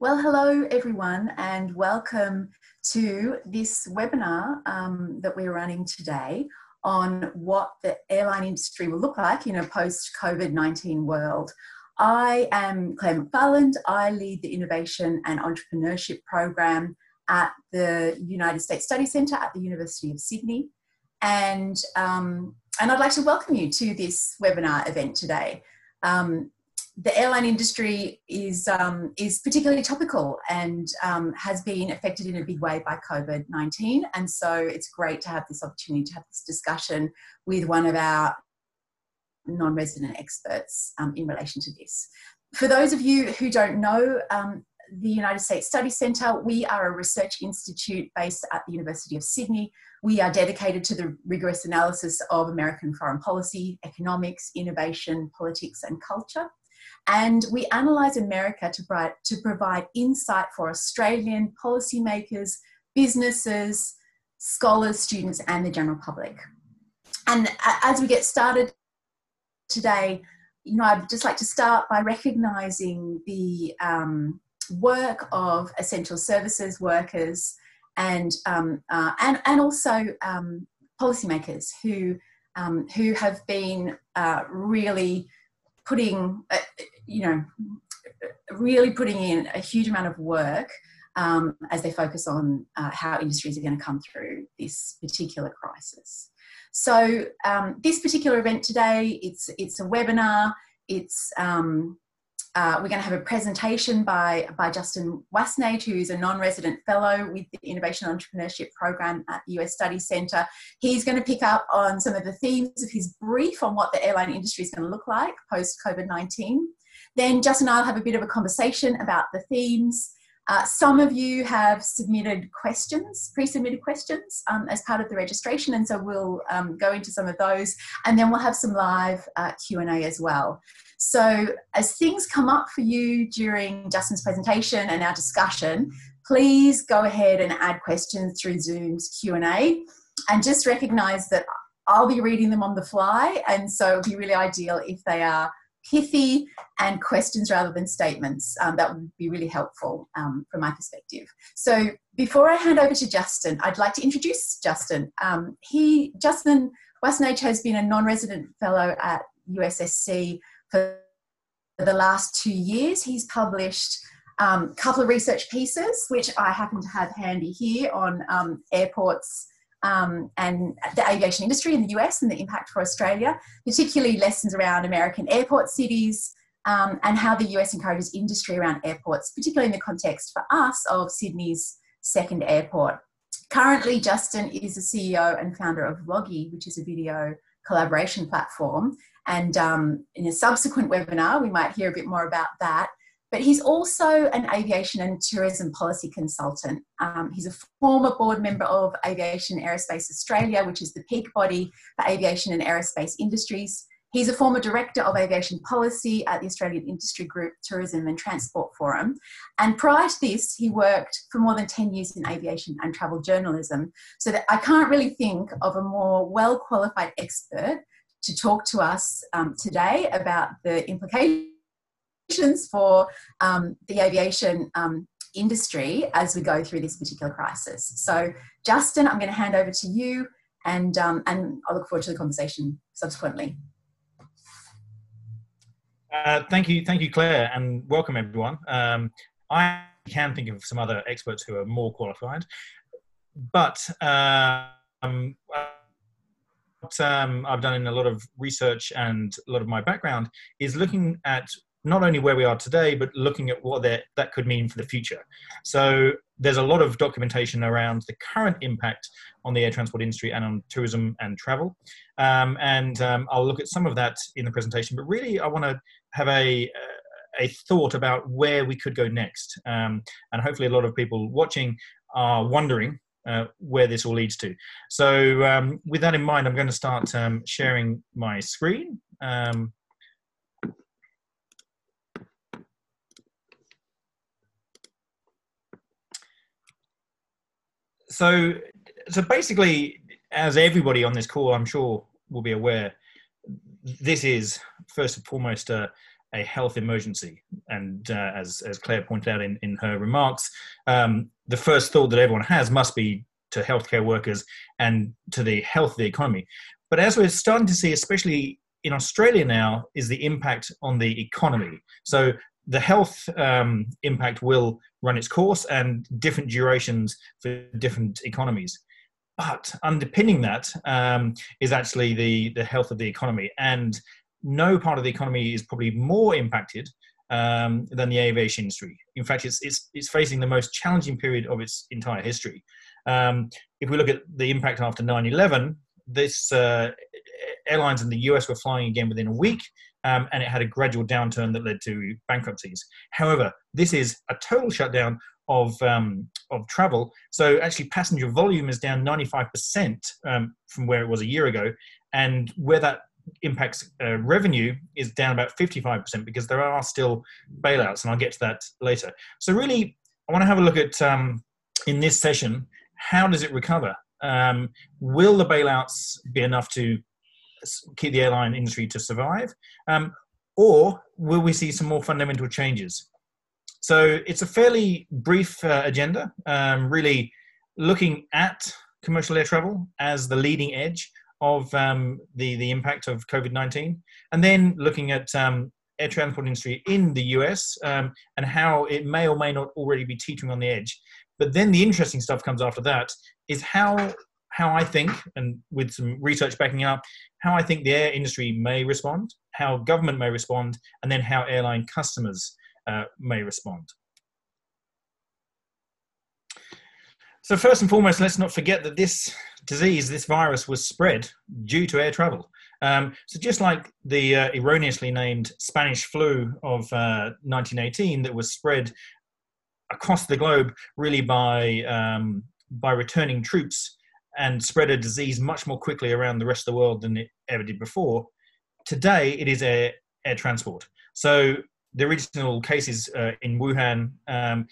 Well, hello everyone, and welcome to this webinar um, that we're running today on what the airline industry will look like in a post COVID 19 world. I am Claire McFarland. I lead the Innovation and Entrepreneurship Program at the United States Study Centre at the University of Sydney. And, um, and I'd like to welcome you to this webinar event today. Um, the airline industry is um, is particularly topical and um, has been affected in a big way by COVID nineteen, and so it's great to have this opportunity to have this discussion with one of our non-resident experts um, in relation to this. For those of you who don't know, um, the United States Study Centre, we are a research institute based at the University of Sydney. We are dedicated to the rigorous analysis of American foreign policy, economics, innovation, politics, and culture. And we analyse America to provide, to provide insight for Australian policymakers, businesses, scholars, students, and the general public. And as we get started today, you know, I'd just like to start by recognising the um, work of essential services workers and um, uh, and and also um, policymakers who um, who have been uh, really putting, uh, you know, really putting in a huge amount of work um, as they focus on uh, how industries are going to come through this particular crisis. So um, this particular event today, it's it's a webinar. It's um, uh, we're going to have a presentation by, by Justin Wastnage, who's a non-resident fellow with the Innovation Entrepreneurship Program at the US Study Centre. He's going to pick up on some of the themes of his brief on what the airline industry is going to look like post-COVID-19. Then Justin and I will have a bit of a conversation about the themes, uh, some of you have submitted questions, pre-submitted questions um, as part of the registration, and so we'll um, go into some of those, and then we'll have some live uh, Q&A as well. So as things come up for you during Justin's presentation and our discussion, please go ahead and add questions through Zoom's Q&A, and just recognise that I'll be reading them on the fly, and so it would be really ideal if they are pithy and questions rather than statements. Um, that would be really helpful um, from my perspective. So before I hand over to Justin, I'd like to introduce Justin. Um, he, Justin Wastnage has been a non-resident fellow at USSC for the last two years. He's published a um, couple of research pieces, which I happen to have handy here on um, airports um, and the aviation industry in the US and the impact for Australia, particularly lessons around American airport cities um, and how the US encourages industry around airports, particularly in the context for us of Sydney's second airport. Currently, Justin is the CEO and founder of Vloggi, which is a video collaboration platform. And um, in a subsequent webinar, we might hear a bit more about that. But he's also an aviation and tourism policy consultant. Um, he's a former board member of Aviation Aerospace Australia, which is the peak body for aviation and aerospace industries. He's a former director of aviation policy at the Australian Industry Group Tourism and Transport Forum. And prior to this, he worked for more than 10 years in aviation and travel journalism. So that I can't really think of a more well qualified expert to talk to us um, today about the implications for um, the aviation um, industry as we go through this particular crisis. So, Justin, I'm going to hand over to you, and um, and I look forward to the conversation subsequently. Uh, thank you, thank you, Claire, and welcome everyone. Um, I can think of some other experts who are more qualified, but um, what um, I've done in a lot of research and a lot of my background is looking at not only where we are today, but looking at what that, that could mean for the future. So there's a lot of documentation around the current impact on the air transport industry and on tourism and travel. Um, and um, I'll look at some of that in the presentation, but really I want to have a, a thought about where we could go next. Um, and hopefully a lot of people watching are wondering uh, where this all leads to. So um, with that in mind, I'm going to start um, sharing my screen. Um, so so basically as everybody on this call i'm sure will be aware this is first and foremost a, a health emergency. And uh, as, as Claire pointed out in, in her remarks, um, the first thought that everyone has must be to healthcare workers and to the health of the economy. But as we're starting to see, especially in Australia now, is the impact on the economy. So the health um, impact will run its course and different durations for different economies. But underpinning that um, is actually the, the health of the economy. And no part of the economy is probably more impacted um, than the aviation industry. In fact, it's, it's, it's facing the most challenging period of its entire history. Um, if we look at the impact after 9 11, this uh, airlines in the US were flying again within a week, um, and it had a gradual downturn that led to bankruptcies. However, this is a total shutdown of um, of travel. So actually, passenger volume is down 95% um, from where it was a year ago, and where that impacts uh, revenue is down about 55% because there are still bailouts, and I'll get to that later. So really, I want to have a look at um, in this session how does it recover? Um, will the bailouts be enough to keep the airline industry to survive? Um, or will we see some more fundamental changes? So it's a fairly brief uh, agenda, um, really looking at commercial air travel as the leading edge of um, the, the impact of COVID 19, and then looking at um, air transport industry in the US um, and how it may or may not already be teetering on the edge. But then the interesting stuff comes after that is how how I think, and with some research backing up, how I think the air industry may respond, how government may respond, and then how airline customers uh, may respond. So first and foremost, let's not forget that this disease, this virus, was spread due to air travel. Um, so just like the uh, erroneously named Spanish flu of uh, 1918 that was spread across the globe really by um, by returning troops and spread a disease much more quickly around the rest of the world than it ever did before. Today, it is air, air transport. So the original cases uh, in Wuhan, um,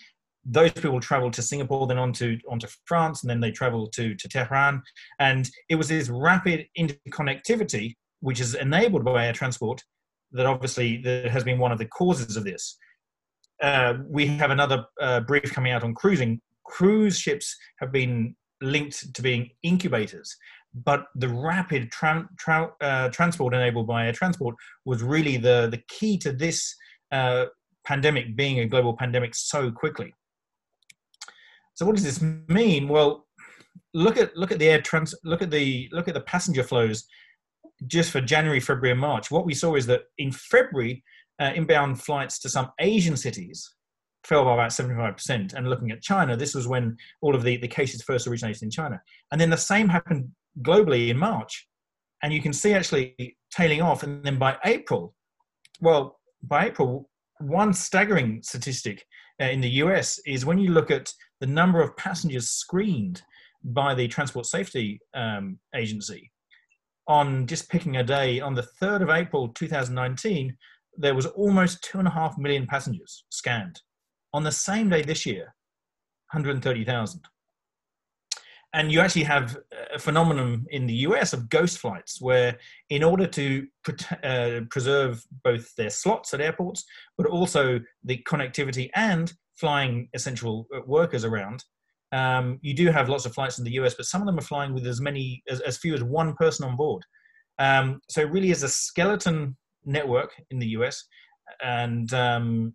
those people traveled to Singapore, then on to, on to France, and then they traveled to, to Tehran. And it was this rapid interconnectivity, which is enabled by air transport, that obviously that has been one of the causes of this. Uh, we have another uh, brief coming out on cruising. Cruise ships have been linked to being incubators, but the rapid tra- tra- uh, transport enabled by air transport was really the, the key to this uh, pandemic being a global pandemic so quickly. So, what does this mean? Well, look at look at the air trans look at the look at the passenger flows just for January, February, and March. What we saw is that in February uh, inbound flights to some Asian cities fell by about 75%. And looking at China, this was when all of the, the cases first originated in China. And then the same happened globally in March. And you can see actually tailing off. And then by April, well, by April, one staggering statistic uh, in the US is when you look at the number of passengers screened by the Transport Safety um, Agency on just picking a day on the 3rd of April 2019, there was almost two and a half million passengers scanned. On the same day this year, 130,000. And you actually have a phenomenon in the US of ghost flights, where in order to uh, preserve both their slots at airports, but also the connectivity and flying essential uh, workers around, um, you do have lots of flights in the US, but some of them are flying with as many as, as few as one person on board. Um, so it really is a skeleton network in the US, and um,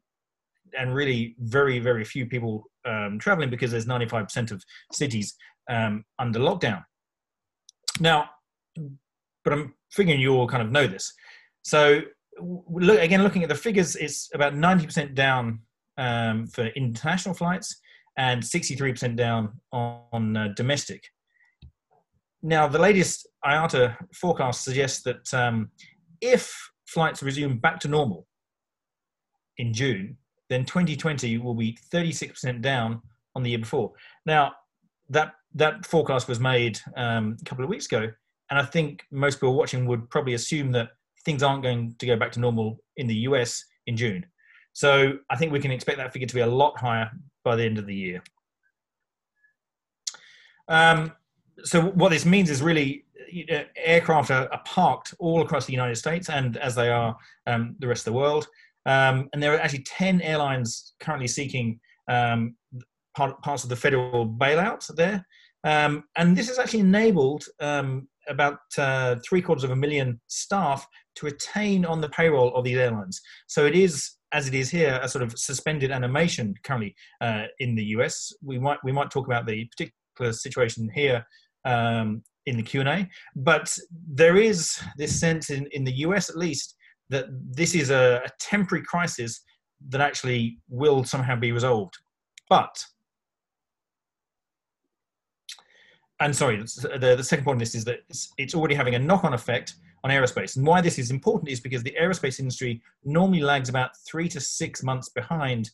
and really very very few people um, traveling because there's 95% of cities um, under lockdown. Now, but I'm figuring you all kind of know this. So look, again, looking at the figures, it's about 90% down um, for international flights and 63% down on, on uh, domestic. Now, the latest IATA forecast suggests that um, if flights resume back to normal in June, then 2020 will be 36% down on the year before. Now, that that forecast was made um, a couple of weeks ago, and I think most people watching would probably assume that things aren't going to go back to normal in the US in June. So I think we can expect that figure to be a lot higher by the end of the year. Um, so what this means is really aircraft are, are, parked all across the United States and as they are um, the rest of the world. Um, and there are actually 10 airlines currently seeking um, part, parts of the federal bailout there. Um, and this has actually enabled um, about uh, three quarters of a million staff to retain on the payroll of these airlines. So it is, as it is here, a sort of suspended animation currently uh, in the US. We might we might talk about the particular situation here um, in the Q and A, but there is this sense in, in the US at least that this is a, a temporary crisis that actually will somehow be resolved. But and sorry, the, the second point of this is that it's, it's already having a knock-on effect on aerospace. And why this is important is because the aerospace industry normally lags about three to six months behind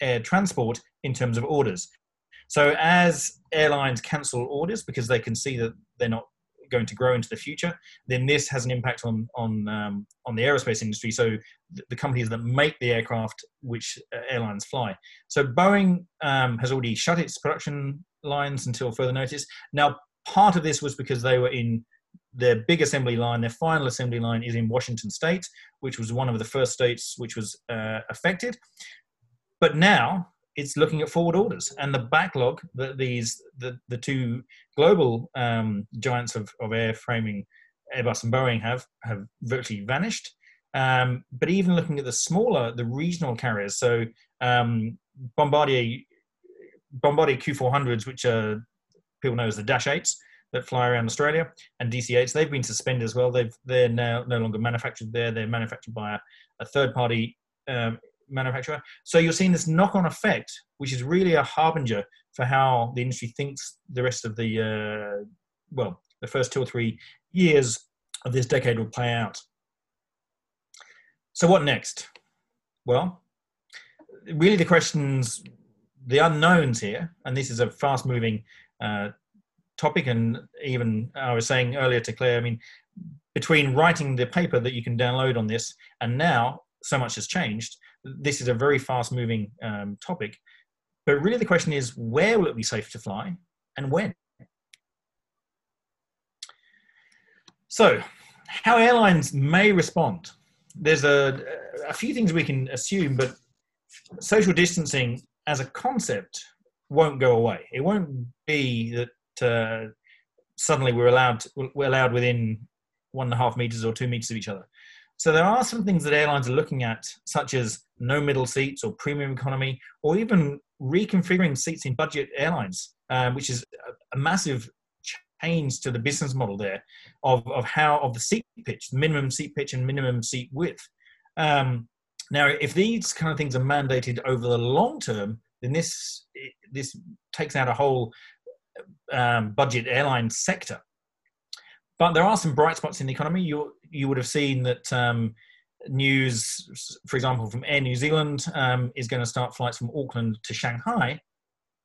air transport in terms of orders. So as airlines cancel orders because they can see that they're not going to grow into the future, then this has an impact on on um, on the aerospace industry. So the, companies that make the aircraft which uh, airlines fly. So Boeing um, has already shut its production lines until further notice. Now, part of this was because they were in their big assembly line, their final assembly line is in Washington State, which was one of the first states which was uh, affected. But now it's looking at forward orders and the backlog that these the, the two global um, giants of, of airframing, Airbus and Boeing, have have virtually vanished. Um, but even looking at the smaller, the regional carriers, so um, Bombardier Bombardier Q400s, which are people know as the Dash 8s that fly around Australia, and DC-8s, they've been suspended as well. They've they're now no longer manufactured there. They're manufactured by a, a third party um, manufacturer. So you're seeing this knock-on effect, which is really a harbinger for how the industry thinks the rest of the uh, well, the first two or three years of this decade will play out. So what next? Well, really the questions the unknowns here, and this is a fast moving uh, topic, and even I was saying earlier to Claire, I mean, between writing the paper that you can download on this and now, so much has changed. This is a very fast moving um, topic. But really, the question is where will it be safe to fly and when? So, how airlines may respond. There's a, a few things we can assume, but social distancing as a concept won't go away. It won't be that uh, suddenly we're allowed to, we're allowed within one and a half meters or two meters of each other. So there are some things that airlines are looking at, such as no middle seats or premium economy, or even reconfiguring seats in budget airlines, um, which is a, a massive change to the business model there of, of how of the seat pitch, minimum seat pitch and minimum seat width. Um, now, if these kind of things are mandated over the long term, then this this takes out a whole um, budget airline sector. But there are some bright spots in the economy. You you would have seen that um, news, for example, from Air New Zealand um, is going to start flights from Auckland to Shanghai,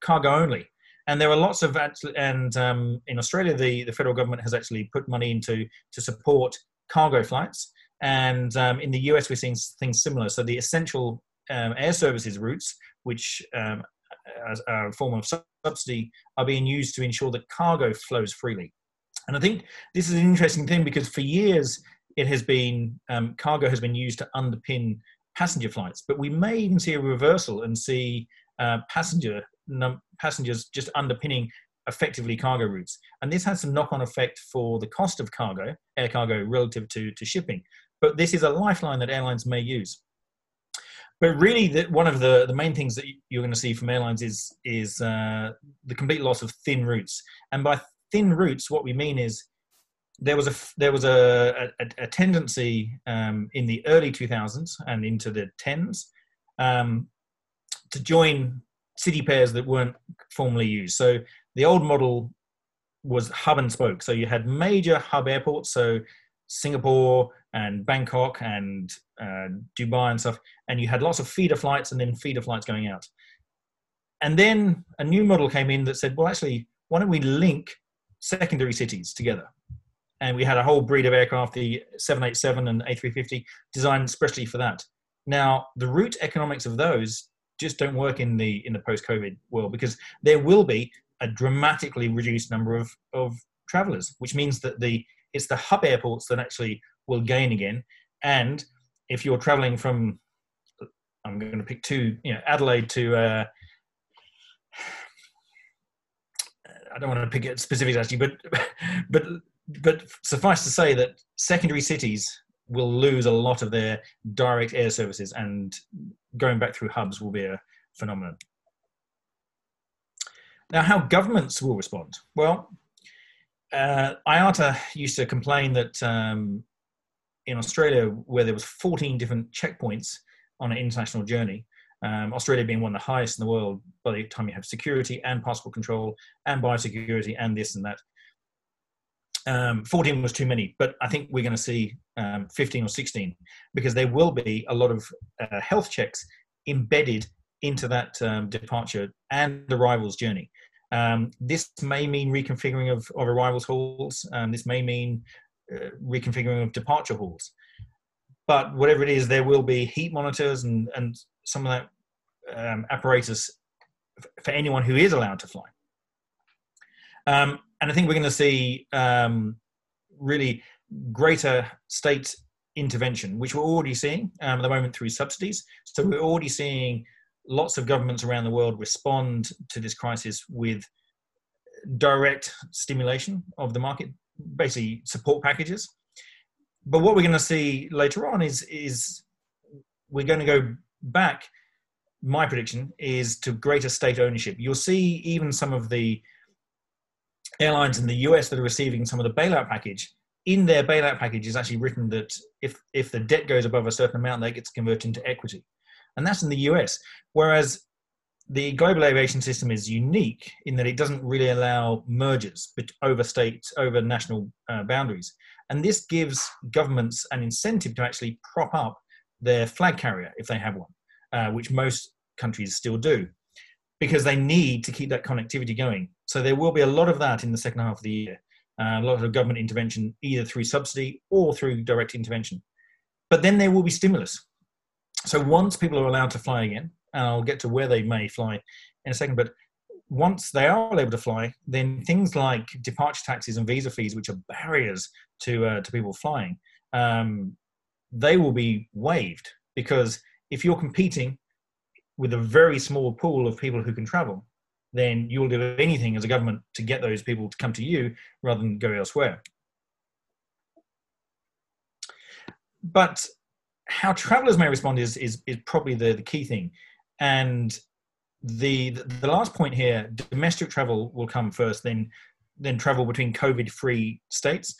cargo only. And there are lots of and um, in Australia, the, the federal government has actually put money into to support cargo flights. And um, in the US, we're seeing things similar. So the essential um, air services routes, which as a form of subsidy, are being used to ensure that cargo flows freely. And I think this is an interesting thing because for years it has been um, cargo has been used to underpin passenger flights, but we may even see a reversal and see uh, passenger num- passengers just underpinning effectively cargo routes. And this has some knock-on effect for the cost of cargo, air cargo relative to, to shipping but this is a lifeline that airlines may use. But really, the, one of the, the main things that you're going to see from airlines is is uh, the complete loss of thin routes. And by thin routes, what we mean is there was a there was a, a, a tendency um, in the early 2000s and into the 10s um, to join city pairs that weren't formally used. So the old model was hub and spoke. So you had major hub airports, so Singapore, and Bangkok and uh, Dubai and stuff, and you had lots of feeder flights and then feeder flights going out. And then a new model came in that said, well, actually, why don't we link secondary cities together? And we had a whole breed of aircraft, the 787 and A350, designed especially for that. Now, the route economics of those just don't work in the in the post-COVID world because there will be a dramatically reduced number of, of travelers, which means that the it's the hub airports that actually will gain again. And if you're traveling from I'm going to pick two, you know, Adelaide to. Uh, I don't want to pick it specifics actually, but but but suffice to say that secondary cities will lose a lot of their direct air services, and going back through hubs will be a phenomenon. Now, how governments will respond? Well, uh, IATA used to complain that um, in Australia, where there was 14 different checkpoints on an international journey, um, Australia being one of the highest in the world by the time you have security and passport control and biosecurity and this and that. Um, 14 was too many, but I think we're going to see um, 15 or 16 because there will be a lot of uh, health checks embedded into that um, departure and arrivals journey. Um, this may mean reconfiguring of, of arrivals halls. Um, this may mean uh, reconfiguring of departure halls. But whatever it is, there will be heat monitors and, and some of that um, apparatus for anyone who is allowed to fly. Um, and I think we're going to see um, really greater state intervention, which we're already seeing um, at the moment through subsidies. So we're already seeing lots of governments around the world respond to this crisis with direct stimulation of the market, basically support packages. But what we're going to see later on is is we're going to go back. My prediction is to greater state ownership. You'll see even some of the airlines in the US that are receiving some of the bailout package. In their bailout package is actually written that if if the debt goes above a certain amount, that gets converted into equity and that's in the US. Whereas the global aviation system is unique in that it doesn't really allow mergers over states, over national uh, boundaries. And this gives governments an incentive to actually prop up their flag carrier if they have one, uh, which most countries still do, because they need to keep that connectivity going. So there will be a lot of that in the second half of the year, uh, a lot of government intervention, either through subsidy or through direct intervention. But then there will be stimulus so once people are allowed to fly again, and I'll get to where they may fly in a second, but once they are able to fly, then things like departure taxes and visa fees, which are barriers to uh, to people flying, um, they will be waived because if you're competing with a very small pool of people who can travel, then you'll do anything as a government to get those people to come to you rather than go elsewhere. But how travelers may respond is is, is probably the, the key thing. And the the last point here domestic travel will come first then then travel between covid free states.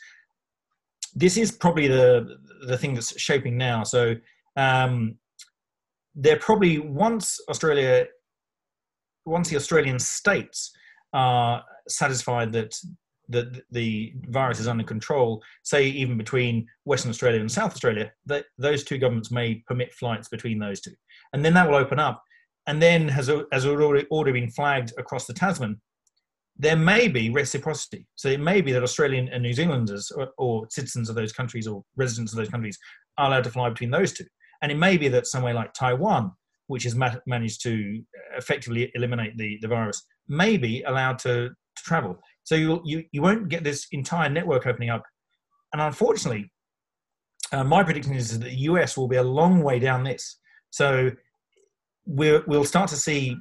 This is probably the the thing that's shaping now. So um they're probably once australia once the australian states are satisfied that that the virus is under control, say even between Western Australia and South Australia, that those two governments may permit flights between those two, and then that will open up. And then, has has already, already been flagged across the Tasman, there may be reciprocity. So it may be that Australian and New Zealanders or, or, citizens of those countries or residents of those countries are allowed to fly between those two. And it may be that somewhere like Taiwan, which has ma- managed to effectively eliminate the, the virus, may be allowed to, to travel. So you you you won't get this entire network opening up, and unfortunately, uh, my prediction is that the US will be a long way down this. So we'll we'll start to see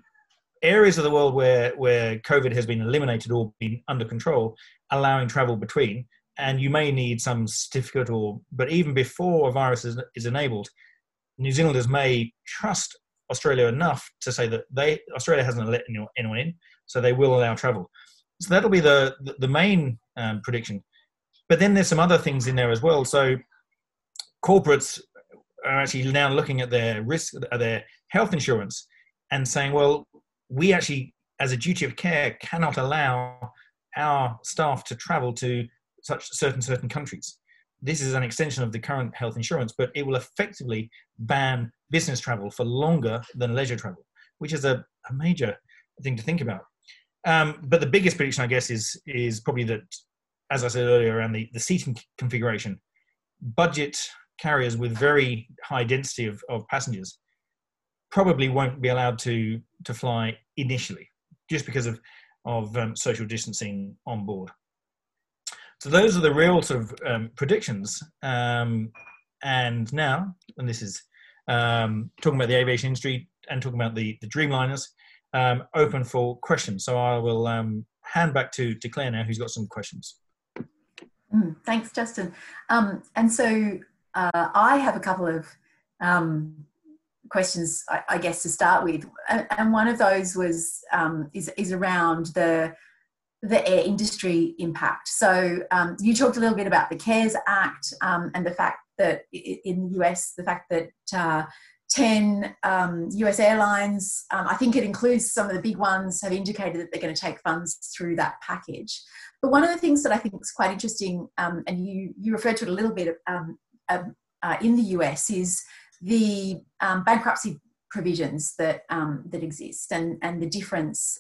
areas of the world where where COVID has been eliminated or been under control, allowing travel between. And you may need some certificate or, but even before a virus is, is enabled, New Zealanders may trust Australia enough to say that they Australia hasn't let anyone in, so they will allow travel. So that'll be the the main um, prediction. But then there's some other things in there as well. So corporates are actually now looking at their risk, their health insurance, and saying, well, we actually, as a duty of care, cannot allow our staff to travel to such certain certain countries. This is an extension of the current health insurance, but it will effectively ban business travel for longer than leisure travel, which is a, a major thing to think about. Um, but the biggest prediction, I guess, is is probably that, as I said earlier, around the, the seating configuration, budget carriers with very high density of, of passengers probably won't be allowed to to fly initially, just because of of um, social distancing on board. So those are the real sort of um, predictions. Um, and now, and this is um, talking about the aviation industry and talking about the, the Dreamliners, um, open for questions. So I will um, hand back to, to Claire now, who's got some questions. Mm, thanks, Justin. Um, and so uh, I have a couple of um, questions, I, I, guess, to start with, and, and one of those was um, is is around the the air industry impact. So um, you talked a little bit about the CARES Act and the fact that in the US, the fact that uh, 10 um, US airlines, um, I think it includes some of the big ones, have indicated that they're going to take funds through that package. But one of the things that I think is quite interesting, um, and you, you referred to it a little bit um, uh, in the US, is the bankruptcy provisions that, that exist and, and the difference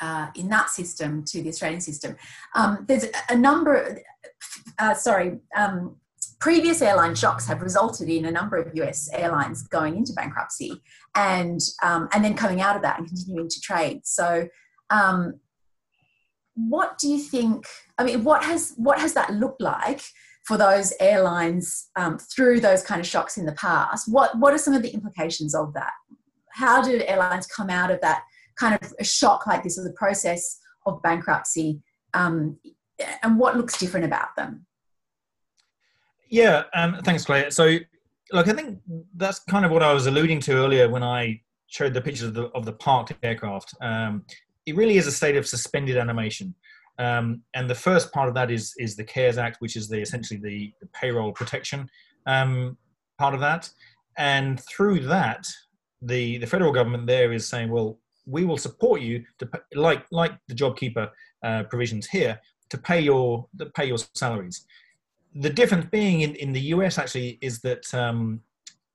uh, in that system to the Australian system. Um, there's a number, uh, sorry, um, previous airline shocks have resulted in a number of US airlines going into bankruptcy and, um, and then coming out of that and continuing to trade. So, um, what do you think? I mean, what has what has that looked like for those airlines um, through those kind of shocks in the past? What what are some of the implications of that? How do airlines come out of that kind of a shock like this or the process of bankruptcy um, and what looks different about them? Yeah, um, thanks, Claire. So, look, I think that's kind of what I was alluding to earlier when I showed the pictures of the, of the parked aircraft. Um, it really is a state of suspended animation. Um, and the first part of that is is the CARES Act, which is the essentially the, the payroll protection um, part of that. And through that, the the federal government there is saying, well, we will support you to pay, like like the JobKeeper uh, provisions here to pay your to pay your salaries. The difference being in, in the US actually is that um,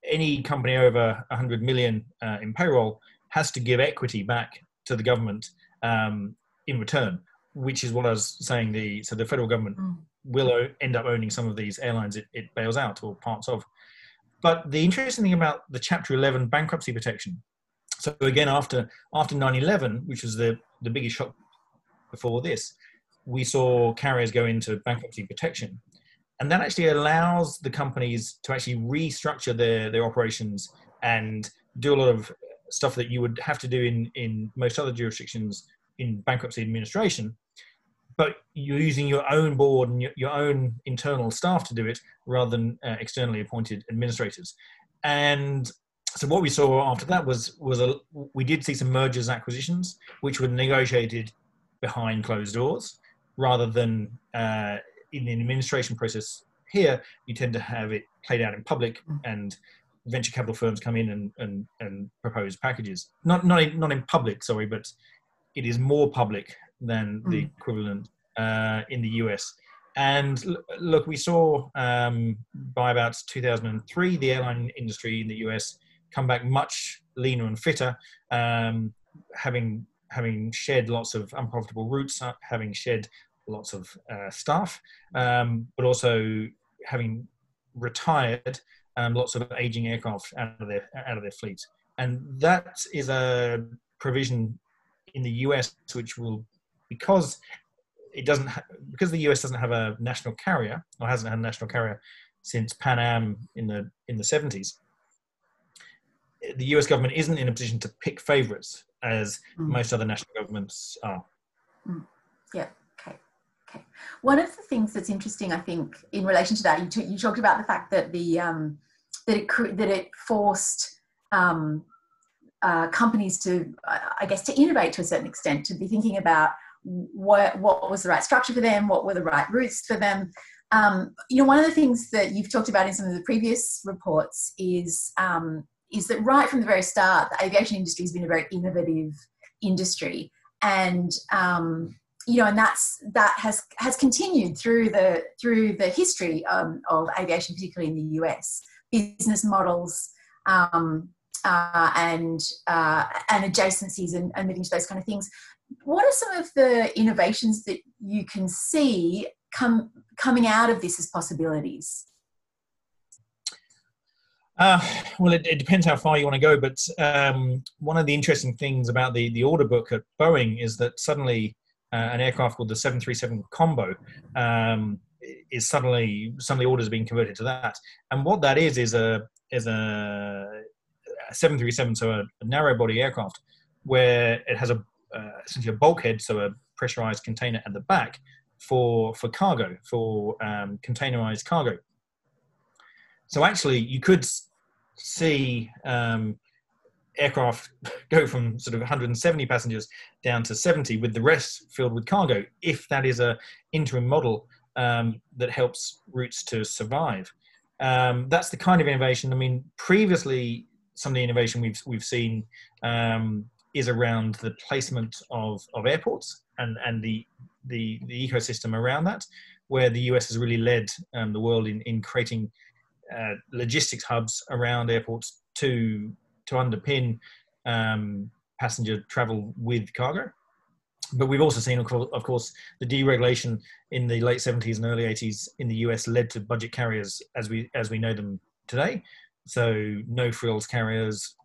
any company over 100 million uh, in payroll has to give equity back to the government um, in return, which is what I was saying. The so the federal government mm. will end up owning some of these airlines it, it bails out or parts of. But the interesting thing about the Chapter 11 bankruptcy protection so again, after after 9/11, which was the the biggest shock before this, we saw carriers go into bankruptcy protection, and that actually allows the companies to actually restructure their their operations and do a lot of stuff that you would have to do in in most other jurisdictions in bankruptcy administration. But you're using your own board and your, your own internal staff to do it rather than uh, externally appointed administrators. And so what we saw after that was was a we did see some mergers acquisitions which were negotiated behind closed doors rather than uh, in the administration process here you tend to have it played out in public and venture capital firms come in and, and, and propose packages. Not not in, not in public sorry but it is more public than the mm. equivalent uh, in the US and look, we saw um, by about 2003, the airline industry in the US come back much leaner and fitter, um, having having shed lots of unprofitable routes, uh, having shed lots of uh, staff, um, but also having retired um, lots of aging aircraft out of their out of their fleet, and that is a provision in the US which will because it doesn't ha- because the US doesn't have a national carrier or hasn't had a national carrier since Pan Am in the in the 70s the US government isn't in a position to pick favourites as mm. most other national governments are. Mm. Yeah. Okay. One of the things that's interesting, I think, in relation to that, you, t- you talked about the fact that the um, that it that it forced um, uh, companies to, I guess, to innovate to a certain extent, to be thinking about what what was the right structure for them, what were the right routes for them. Um, you know, one of the things that you've talked about in some of the previous reports is um, is that right from the very start, the aviation industry has been a very innovative industry, and um, you know, and that's that has has continued through the through the history um, of aviation, particularly in the US. Business models um, uh, and uh, and adjacencies and, and moving to those kind of things. What are some of the innovations that you can see come coming out of this as possibilities? Uh, well, it, it, depends how far you want to go, but um, one of the interesting things about the, the order book at Boeing is that suddenly an aircraft called the 737 Combo um, is suddenly the orders being converted to that. And what that is is a is a 737, so a, a narrow body aircraft, where it has a uh, essentially a bulkhead, so a pressurized container at the back for for cargo, for um, containerized cargo. So actually, you could see um, aircraft go from sort of 170 passengers down to 70 with the rest filled with cargo if that is a interim model um, that helps routes to survive. Um, that's the kind of innovation i mean previously some of the innovation we've we've seen um, is around the placement of, of airports and and the, the the ecosystem around that where the us has really led um, the world in in creating uh, logistics hubs around airports to to underpin um, passenger travel with cargo. But we've also seen, of course, the deregulation in the late 70s and early 80s in the US led to budget carriers as we as we know them today. So no frills carriers,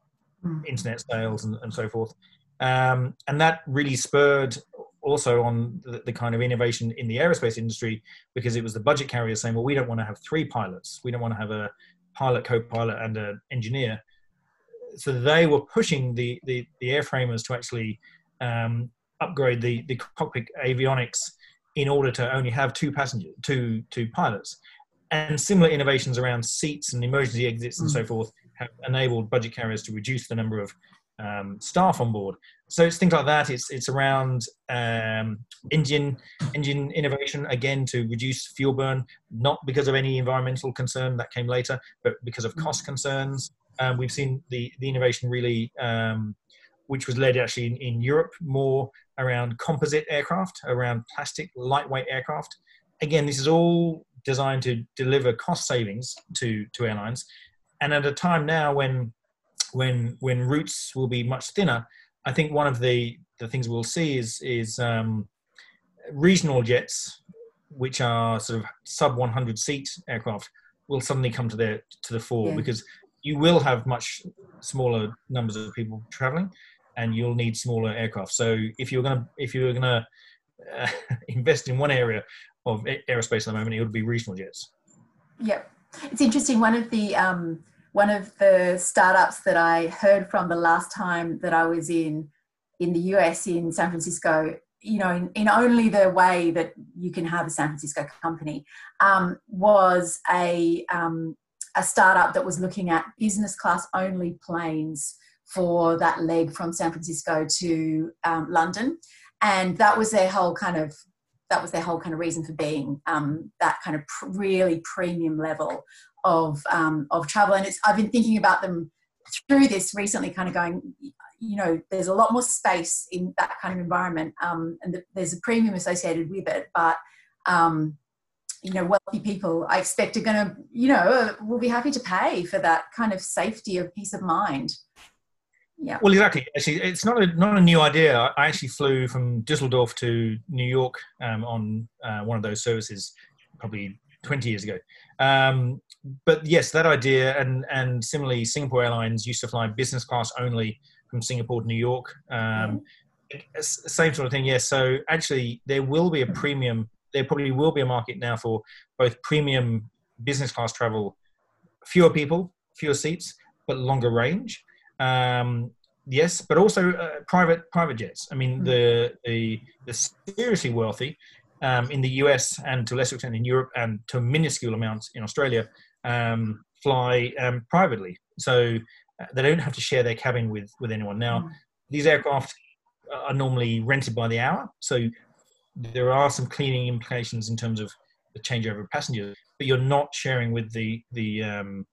mm. internet sales, and, and so forth. Um, and that really spurred also on the, the, kind of innovation in the aerospace industry because it was the budget carriers saying, well, we don't want to have three pilots. We don't want to have a pilot, co-pilot, and an engineer so they were pushing the, the, the airframers to actually um, upgrade the, the cockpit avionics in order to only have two passengers, two, two pilots. And similar innovations around seats and emergency exits and mm. so forth have enabled budget carriers to reduce the number of um, staff on board. So it's things like that. It's it's around um, engine engine innovation again to reduce fuel burn, not because of any environmental concern that came later, but because of cost mm. concerns. Um, we've seen the, the innovation really, um, which was led actually in, in, Europe more around composite aircraft, around plastic lightweight aircraft. Again, this is all designed to deliver cost savings to, to airlines. And at a time now when, when, when routes will be much thinner, I think one of the, the things we'll see is, is um, regional jets, which are sort of sub 100 seat aircraft, will suddenly come to the to the fore yeah. because you will have much smaller numbers of people traveling and you'll need smaller aircraft. So if you're to if you're going to uh, invest in one area of aerospace at the moment it would be regional jets. Yep. It's interesting one of the um, one of the startups that i heard from the last time that i was in in the us in san francisco you know in, in only the way that you can have a san francisco company um, was a um, a startup that was looking at business class only planes for that leg from San Francisco to um, London, and that was their whole kind of that was their whole kind of reason for being um, that kind of pr- really premium level of um, of travel. And it's I've been thinking about them through this recently, kind of going, you know, there's a lot more space in that kind of environment, um, and the, there's a premium associated with it, but um, you know wealthy people i expect are going to you know will be happy to pay for that kind of safety of peace of mind. Yeah. Well exactly. Actually it's not a not a new idea. I actually flew from dusseldorf to new york um, on uh, one of those services probably 20 years ago. Um, but yes that idea and and similarly singapore airlines used to fly business class only from singapore to new york. Um, mm-hmm. same sort of thing yes. So actually there will be a premium there probably will be a market now for both premium business class travel, fewer people, fewer seats, but longer range. Um, yes, but also uh, private private jets. I mean, the the, the seriously wealthy um, in the US and to a lesser extent in Europe and to minuscule amounts in Australia um, fly um, privately, so uh, they don't have to share their cabin with with anyone. Now, mm. these aircraft are normally rented by the hour, so there are some cleaning implications in terms of the changeover of passengers, but you're not sharing with the the um,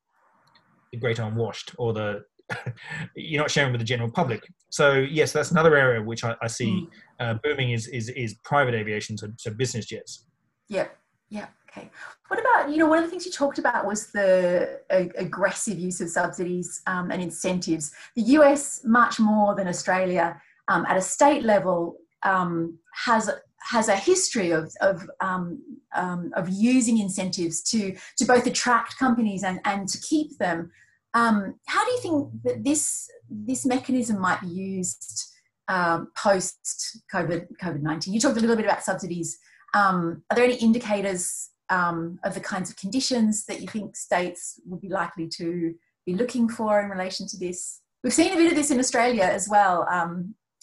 the great unwashed or the you're not sharing with the general public. So yes, that's another area which I, I see mm. uh, booming is, is is private aviation, so, so business jets. Yeah, yeah. Okay. What about you know one of the things you talked about was the uh, aggressive use of subsidies um, and incentives. The US much more than Australia um, at a state level um, has has a history of of, um, um, of using incentives to to both attract companies and and to keep them. Um, how do you think that this this mechanism might be used um, post COVID COVID nineteen? You talked a little bit about subsidies. Um, are there any indicators um, of the kinds of conditions that you think states would be likely to be looking for in relation to this? We've seen a bit of this in Australia as well,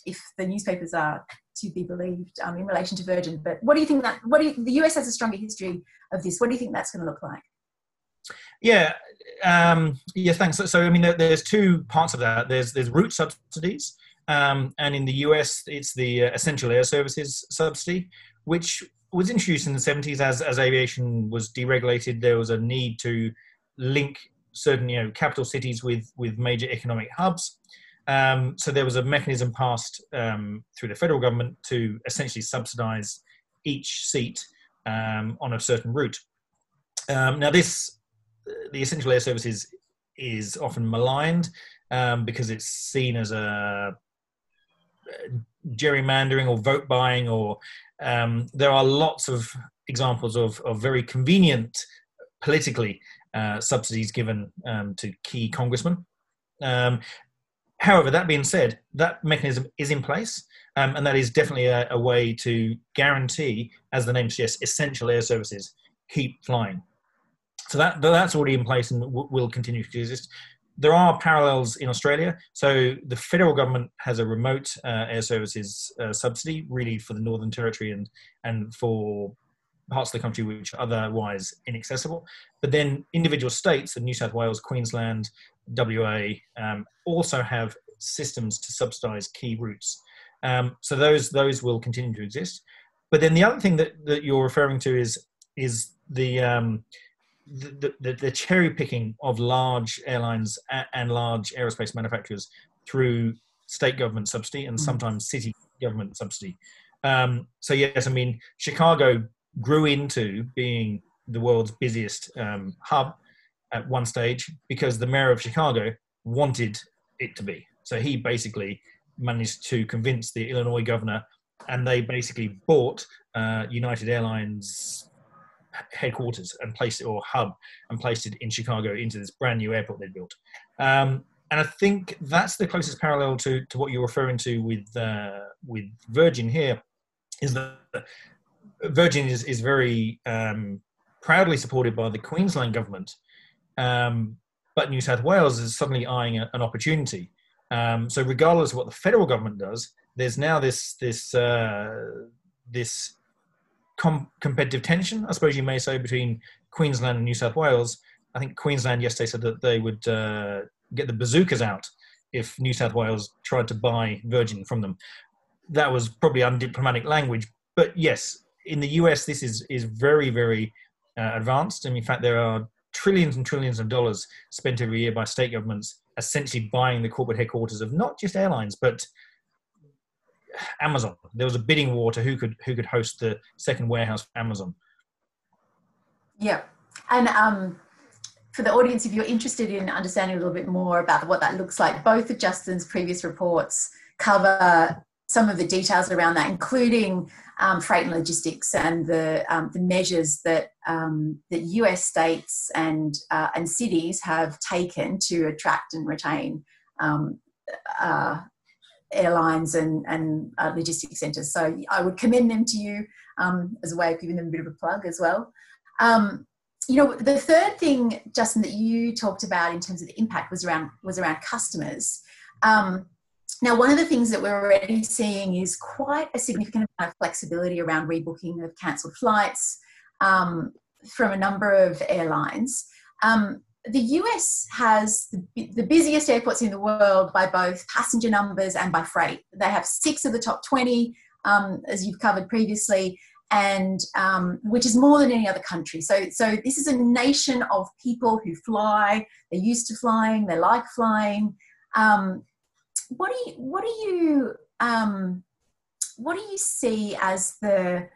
if the newspapers are to be believed um, in relation to Virgin. But what do you think that? What do you, the US has a stronger history of this? What do you think that's going to look like? Yeah, um, yeah. Thanks. So, so, I mean, there, there's two parts of that. There's there's route subsidies, um, and in the US, it's the uh, essential air services subsidy, which was introduced in the 70s as as aviation was deregulated. There was a need to link certain you know capital cities with with major economic hubs. Um, so there was a mechanism passed um, through the federal government to essentially subsidise each seat um, on a certain route. Um, now, this the essential air services is often maligned um, because it's seen as a gerrymandering or vote buying, or um, there are lots of examples of, of very convenient politically uh, subsidies given to key congressmen. Um, however, that being said, that mechanism is in place, um, and that is definitely a, a, way to guarantee, as the name suggests, essential air services keep flying. So that that's already in place and w- will continue to exist. There are parallels in Australia. So the federal government has a remote uh, air services uh, subsidy, really for the Northern Territory and and for parts of the country which are otherwise inaccessible. But then individual states, the New South Wales, Queensland, WA, um, also have systems to subsidise key routes. Um, so those those will continue to exist. But then the other thing that, that you're referring to is is the um, the, the, the, cherry picking of large airlines and large aerospace manufacturers through state government subsidy and mm. sometimes city government subsidy. Um, so yes, I mean Chicago grew into being the world's busiest um, hub at one stage because the mayor of Chicago wanted it to be. So he basically managed to convince the Illinois governor, and they basically bought uh, United Airlines headquarters and placed it or hub and placed it in Chicago into this brand new airport they built. Um, and I think that's the closest parallel to, to what you're referring to with uh, with Virgin here, is that Virgin is, is very um, proudly supported by the Queensland government, um, but New South Wales is suddenly eyeing a, an opportunity. Um, so regardless of what the federal government does, there's now this this uh, this com- competitive tension, I suppose you may say, between Queensland and New South Wales. I think Queensland yesterday said that they would uh, get the bazookas out if New South Wales tried to buy Virgin from them. That was probably undiplomatic language, but yes, in the US, this is is very very uh, advanced, and in fact, there are trillions and trillions of dollars spent every year by state governments essentially buying the corporate headquarters of not just airlines but Amazon. There was a bidding war to who could who could host the second warehouse for Amazon. Yeah, and um, for the audience, if you're interested in understanding a little bit more about what that looks like, both of Justin's previous reports cover some of the details around that, including um, freight and logistics and the um, the measures that um, that US states and uh, and cities have taken to attract and retain um, uh, airlines and, and uh, logistics centres. So I would commend them to you um, as a way of giving them a bit of a plug as well. Um, you know, the third thing, Justin, that you talked about in terms of the impact was around was around customers. Um, now, one of the things that we're already seeing is quite a significant amount of flexibility around rebooking of cancelled flights um, from a number of airlines. Um, the US has the, busiest airports in the world by both passenger numbers and by freight. They have six of the top 20, um, as you've covered previously, and um, which is more than any other country. So, so this is a nation of people who fly. They're used to flying. They like flying. Um, what do you what do you um, what do you see as the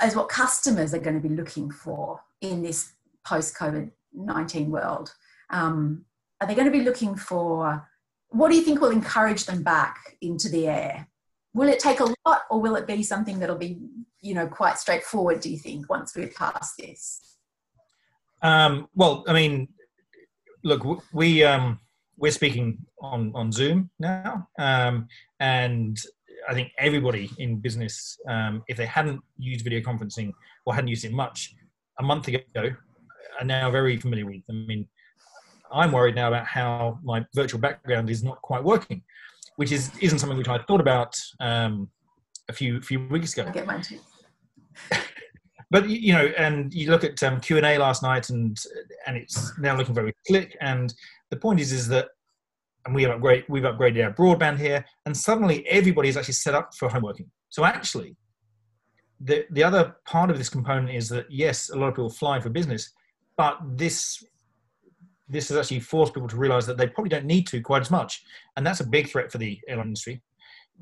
as what customers are going to be looking for in this post COVID 19 world? Um, are they going to be looking for what do you think will encourage them back into the air? Will it take a lot or will it be something that'll be, you know, quite straightforward, do you think, once we're past this? Um, well, I mean, look, we, um, we're speaking on, on Zoom now. Um, and I think everybody in business, um, if they hadn't used video conferencing or hadn't used it much a month ago, are now very familiar with. I mean, I'm worried now about how my virtual background is not quite working, which is isn't something which I thought about um, a few few weeks ago. I get mine too. but you know, and you look at um, Q and A last night, and and it's now looking very slick. And the point is, is that and we have upgrade, we've upgraded our broadband here, and suddenly everybody is actually set up for home working. So actually, the the other part of this component is that yes, a lot of people fly for business, but this this has actually forced people to realize that they probably don't need to quite as much, and that's a big threat for the airline industry.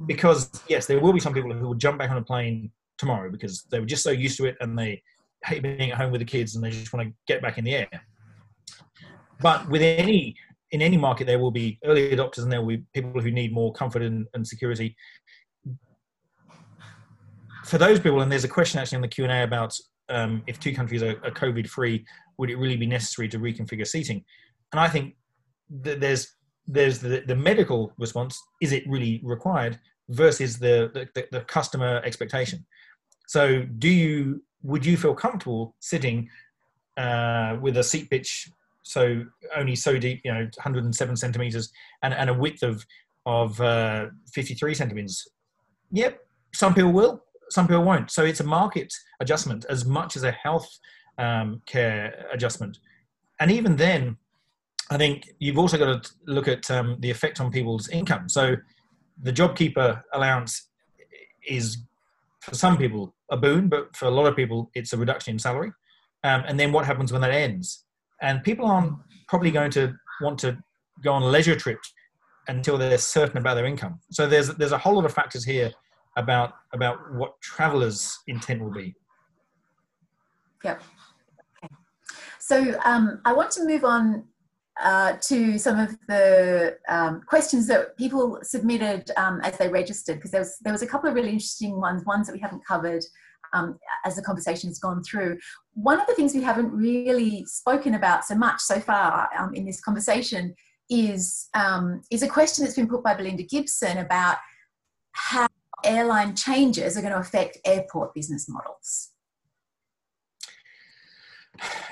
Because yes, there will be some people who will jump back on a plane tomorrow because they were just so used to it and they hate being at home with the kids and they just want to get back in the air. But with any in any market, there will be early adopters and there will be people who need more comfort and, and security. For those people, and there's a question actually on the Q and A about um, if two countries are, are COVID free, would it really be necessary to reconfigure seating? And I think that there's there's the, the medical response. Is it really required? Versus the, the, the customer expectation. So, do you would you feel comfortable sitting uh, with a seat pitch so only so deep, you know, 107 centimeters and, and a width of of uh, 53 centimeters? Yep, some people will, some people won't. So it's a market adjustment as much as a health um, care adjustment. And even then, I think you've also got to look at um, the effect on people's income. So the JobKeeper allowance is for some people a boon, but for a lot of people, it's a reduction in salary. Um, and then what happens when that ends? And people aren't probably going to want to go on leisure trips until they're certain about their income. So there's there's a whole lot of factors here about about what travelers' intent will be. Yep. Okay. So um, I want to move on uh, to some of the um, questions that people submitted um, as they registered, because there was there was a couple of really interesting ones, ones that we haven't covered um, as the conversation has gone through. One of the things we haven't really spoken about so much so far um, in this conversation is um, is a question that's been put by Belinda Gibson about how airline changes are going to affect airport business models.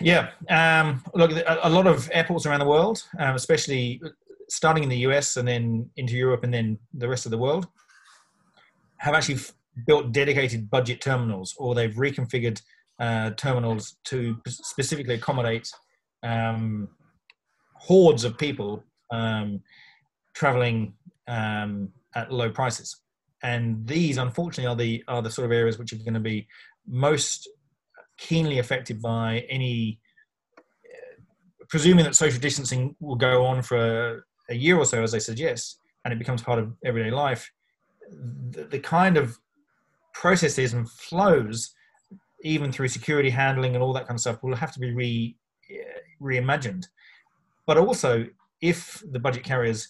Yeah, um, look, a lot of airports around the world, um, especially starting in the US and then into Europe and then the rest of the world, have actually built dedicated budget terminals or they've reconfigured uh, terminals to specifically accommodate um, hordes of people um, traveling um, at low prices. And these, unfortunately, are the are the sort of areas which are going to be most keenly affected by any. Uh, presuming that social distancing will go on for a, a year or so, as they suggest, and it becomes part of everyday life, the, the kind of processes and flows, even through security handling and all that kind of stuff, will have to be re reimagined. But also, if the budget carriers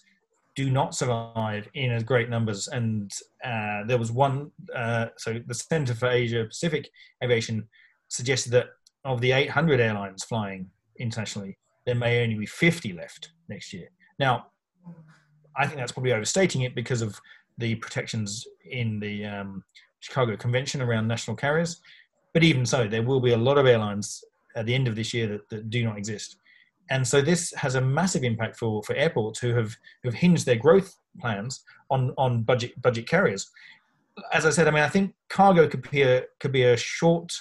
do not survive in as great numbers, and uh, there was one, uh, so the Center for Asia Pacific Aviation suggested that of the 800 airlines flying internationally, there may only be 50 left next year. Now, I think that's probably overstating it because of the protections in the um, Chicago Convention around national carriers. But even so, there will be a lot of airlines at the end of this year that, that do not exist. And so this has a massive impact for, for airports who have, who have hinged their growth plans on, on budget, budget carriers. As I said, I mean, I think cargo could be a, could be a short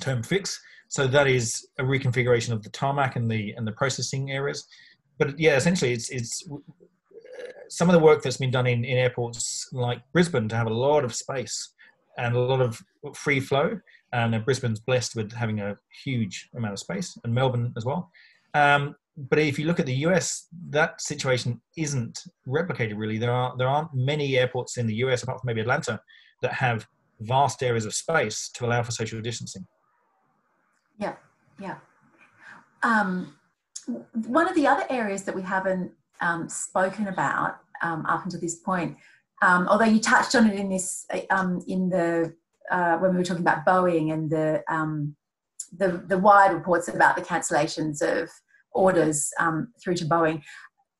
term fix. So that is a reconfiguration of the tarmac and the, and the processing areas. But yeah, essentially it's, it's some of the work that's been done in, in airports like Brisbane to have a lot of space and a lot of free flow. And Brisbane's blessed with having a huge amount of space, and Melbourne as well. Um, but if you look at the US, that situation isn't replicated really. There are there aren't many airports in the US, apart from maybe Atlanta, that have vast areas of space to allow for social distancing. Yeah, yeah. Um, one of the other areas that we haven't um, spoken about um, up until this point um, although you touched on it in this um, in the uh, when we were talking about Boeing and the um, the, the wide reports about the cancellations of orders through to Boeing.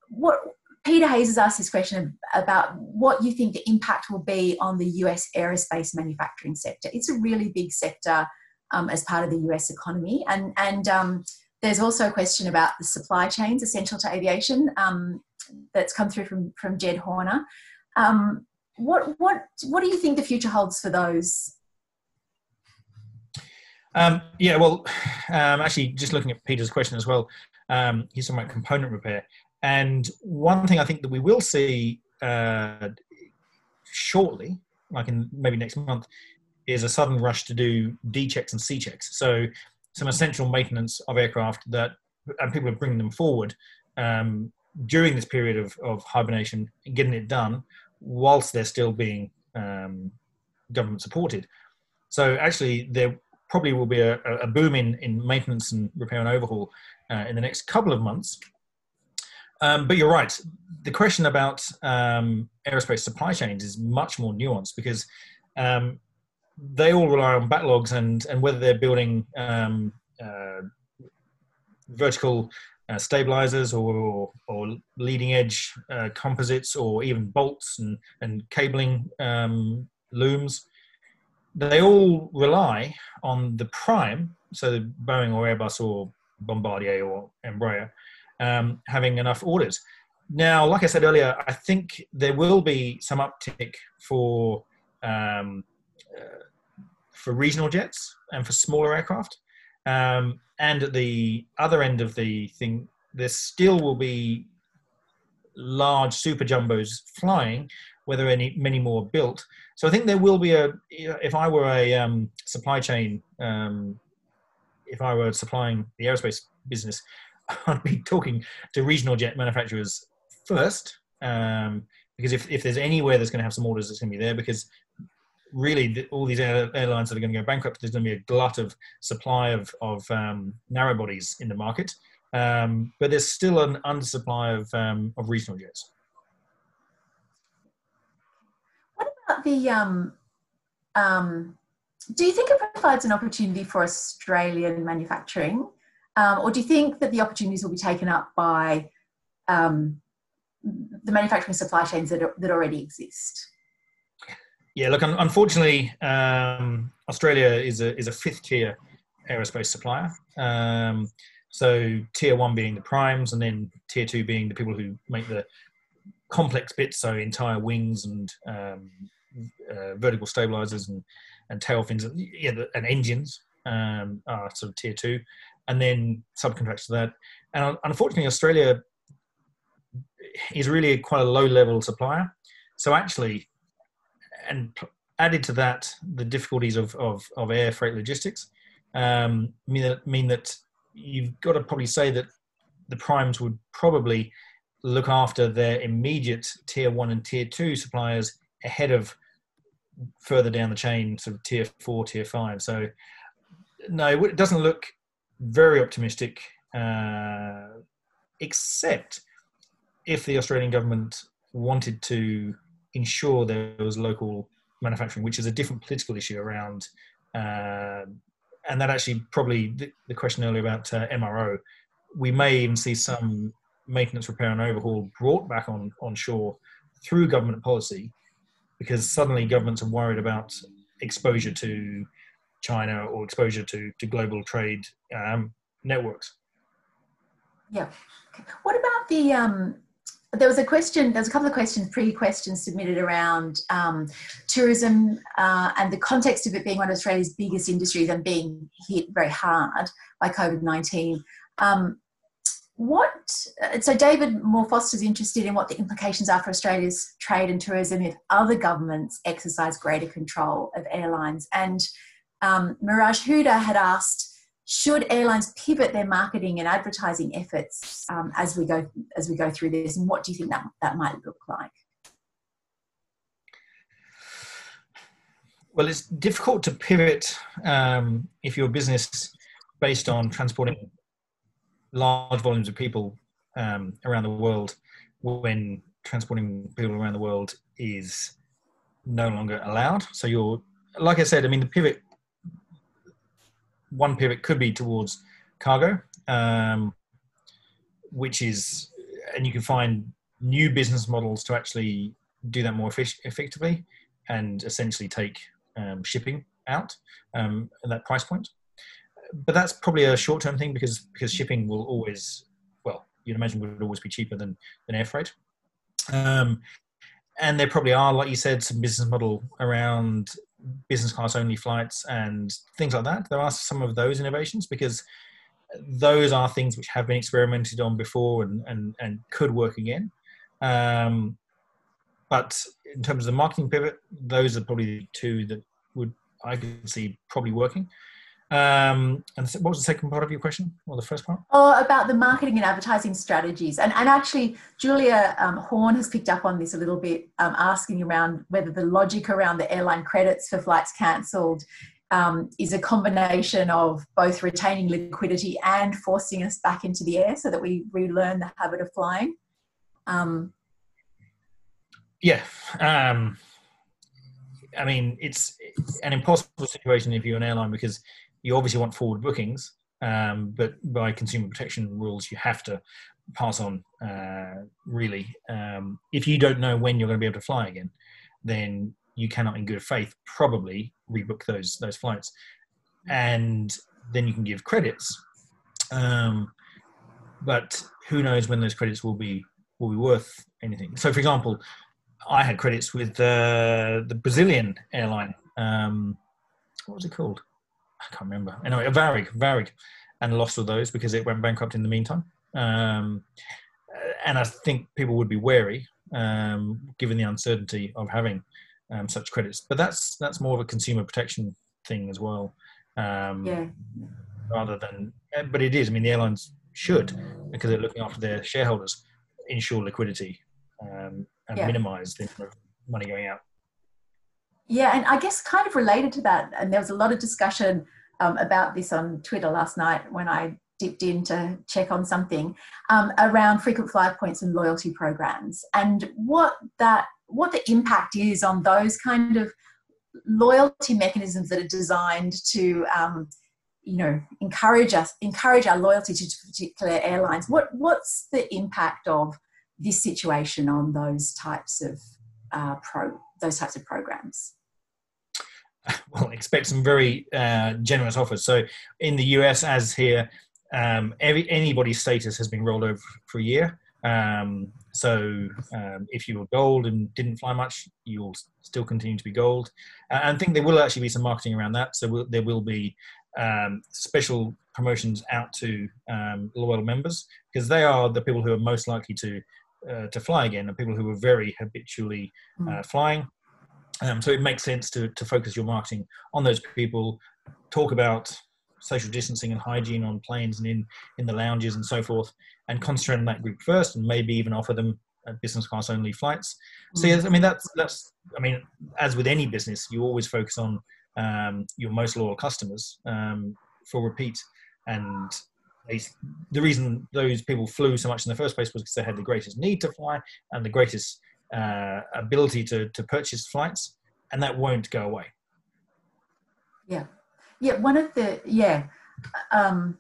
What Peter Hayes has asked this question about what you think the impact will be on the US aerospace manufacturing sector. It's a really big sector um, as part of the US economy, and and um, there's also a question about the supply chains essential to aviation um, that's come through from, from Jed Horner. Um, what, what, what do you think the future holds for those? Um, yeah, well, um, actually, just looking at Peter's question as well, he's talking about component repair. And one thing I think that we will see uh, shortly, like in maybe next month, is a sudden rush to do D checks and C checks. So some essential maintenance of aircraft that, and people are bringing them forward um, during this period of, of hibernation, getting it done whilst they're still being um, government supported. So actually, there probably will be a, a boom in, in maintenance and repair and overhaul uh, in the next couple of months. Um, but you're right. The question about um, aerospace supply chains is much more nuanced because um, they all rely on backlogs and and whether they're building um, uh, vertical uh, stabilizers or, or leading edge uh, composites or even bolts and, and cabling um, looms, they all rely on the prime, so Boeing or Airbus or Bombardier or Embraer, um, having enough orders. Now, like I said earlier, I think there will be some uptick for um, for regional jets and for smaller aircraft. Um, and at the other end of the thing, there still will be large super jumbos flying, whether any many more built. So I think there will be a. If I were a um, supply chain, um, if I were supplying the aerospace business, I'd be talking to regional jet manufacturers first, um, because if, if there's anywhere that's going to have some orders, it's going to be there. Because really all these air, airlines that are going to go bankrupt, there's going to be a glut of supply of, of um, narrow bodies in the market. Um, but there's still an undersupply of, um, of regional jets. What about the, um, um, do you think it provides an opportunity for Australian manufacturing? Um, or do you think that the opportunities will be taken up by the manufacturing supply chains that, that already exist? Yeah, look, unfortunately, um, Australia is a is a fifth tier aerospace supplier. Um, so tier one being the primes, and then tier two being the people who make the complex bits, so entire wings and um, uh, vertical stabilizers and and tail fins, and, yeah, and engines um, are sort of tier two, and then subcontracts to that. And unfortunately, Australia is really quite a low level supplier. So actually, and added to that, the difficulties of, of, of air freight logistics um, mean that, mean that you've got to probably say that the primes would probably look after their immediate tier one and tier two suppliers ahead of further down the chain, sort of tier four, tier five. So, no, it doesn't look very optimistic, uh, except if the Australian government wanted to ensure there was local manufacturing, which is a different political issue around. Uh, and that actually probably the, the question earlier about uh, MRO, we may even see some maintenance, repair, and overhaul brought back on on shore through government policy, because suddenly governments are worried about exposure to China or exposure to to global trade um, networks. Yeah. What about the um, there was a question, there was a couple of questions, pre-questions submitted around um, tourism uh, and the context of it being one of Australia's biggest industries and being hit very hard by COVID-19. Um, what, so David Moore Foster is interested in what the implications are for Australia's trade and tourism if other governments exercise greater control of airlines. And um, Miraj Huda had asked, should airlines pivot their marketing and advertising efforts um, as we go as we go through this? And what do you think that that might look like? Well it's difficult to pivot um, if your business based on transporting large volumes of people um, around the world when transporting people around the world is no longer allowed. So you're like i said i mean the pivot one pivot could be towards cargo, um, which is, and you can find new business models to actually do that more effectively and essentially take um, shipping out um, at that price point. but that's probably a short term thing because because shipping will always well you'd imagine would always be cheaper than than air freight. Um, and there probably are, like you said, some business model around business class only flights and things like that. There are some of those innovations because those are things which have been experimented on before and, and, and could work again. Um, but in terms of the marketing pivot, those are probably the two that would I could see probably working. Um, and what was the second part of your question, or the first part? Oh, about the marketing and advertising strategies. And, and actually, Julia um, Horn has picked up on this a little bit, um, asking around whether the logic around the airline credits for flights cancelled um, is a combination of both retaining liquidity and forcing us back into the air so that we relearn the habit of flying. Um, yeah. Um, I mean, it's an impossible situation if you're an airline because you obviously want forward bookings, um, but by consumer protection rules, you have to pass on. Uh, really, um, if you don't know when you're going to be able to fly again, then you cannot, in good faith, probably rebook those those flights, and then you can give credits. Um, but who knows when those credits will be will be worth anything? So, for example, I had credits with uh, the Brazilian airline. Um, what was it called? I can't remember. Anyway, Varig, Varig, and lost all those because it went bankrupt in the meantime. Um, and I think people would be wary um, given the uncertainty of having um, such credits. But that's that's more of a consumer protection thing as well. Um, yeah. Rather than, but it is. I mean, the airlines should because they're looking after their shareholders, ensure liquidity um, and yeah. minimise the money going out. Yeah, and I guess kind of related to that, and there was a lot of discussion um, about this on Twitter last night when I dipped in to check on something um, around frequent flyer points and loyalty programs and what that what the impact is on those kind of loyalty mechanisms that are designed to um, you know encourage us encourage our loyalty to particular airlines what what's the impact of this situation on those types of uh, pro those types of programs? Well, expect some very uh, generous offers. So in the US, as here, um, every, anybody's status has been rolled over for a year. Um, so um, if you were gold and didn't fly much, you'll still continue to be gold. Uh, and I think there will actually be some marketing around that. So we'll, there will be um, special promotions out to um, loyal members because they are the people who are most likely to uh, to fly again and people who are very habitually uh, mm. flying. Um, so it makes sense to, to focus your marketing on those people, talk about social distancing and hygiene on planes and in, in the lounges and so forth, and concentrate on that group first, and maybe even offer them business class only flights. So yes, I mean that's that's I mean as with any business, you always focus on um, your most loyal customers um, for repeat, and they, the reason those people flew so much in the first place was because they had the greatest need to fly and the greatest uh, ability to, to purchase flights, and that won't go away. Yeah, yeah. One of the yeah, um,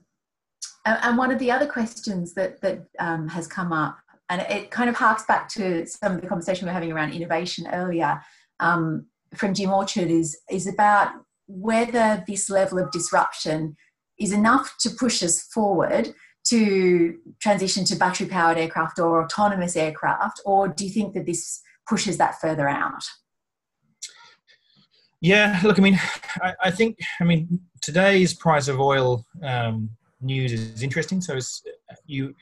and one of the other questions that that um, has come up, and it kind of harks back to some of the conversation we are having around innovation earlier um, from Jim Orchard, is is about whether this level of disruption is enough to push us forward to transition to battery powered aircraft or autonomous aircraft, or do you think that this pushes that further out? Yeah, look, I mean, I, I think, I mean, today's price of oil um, news is interesting. So you,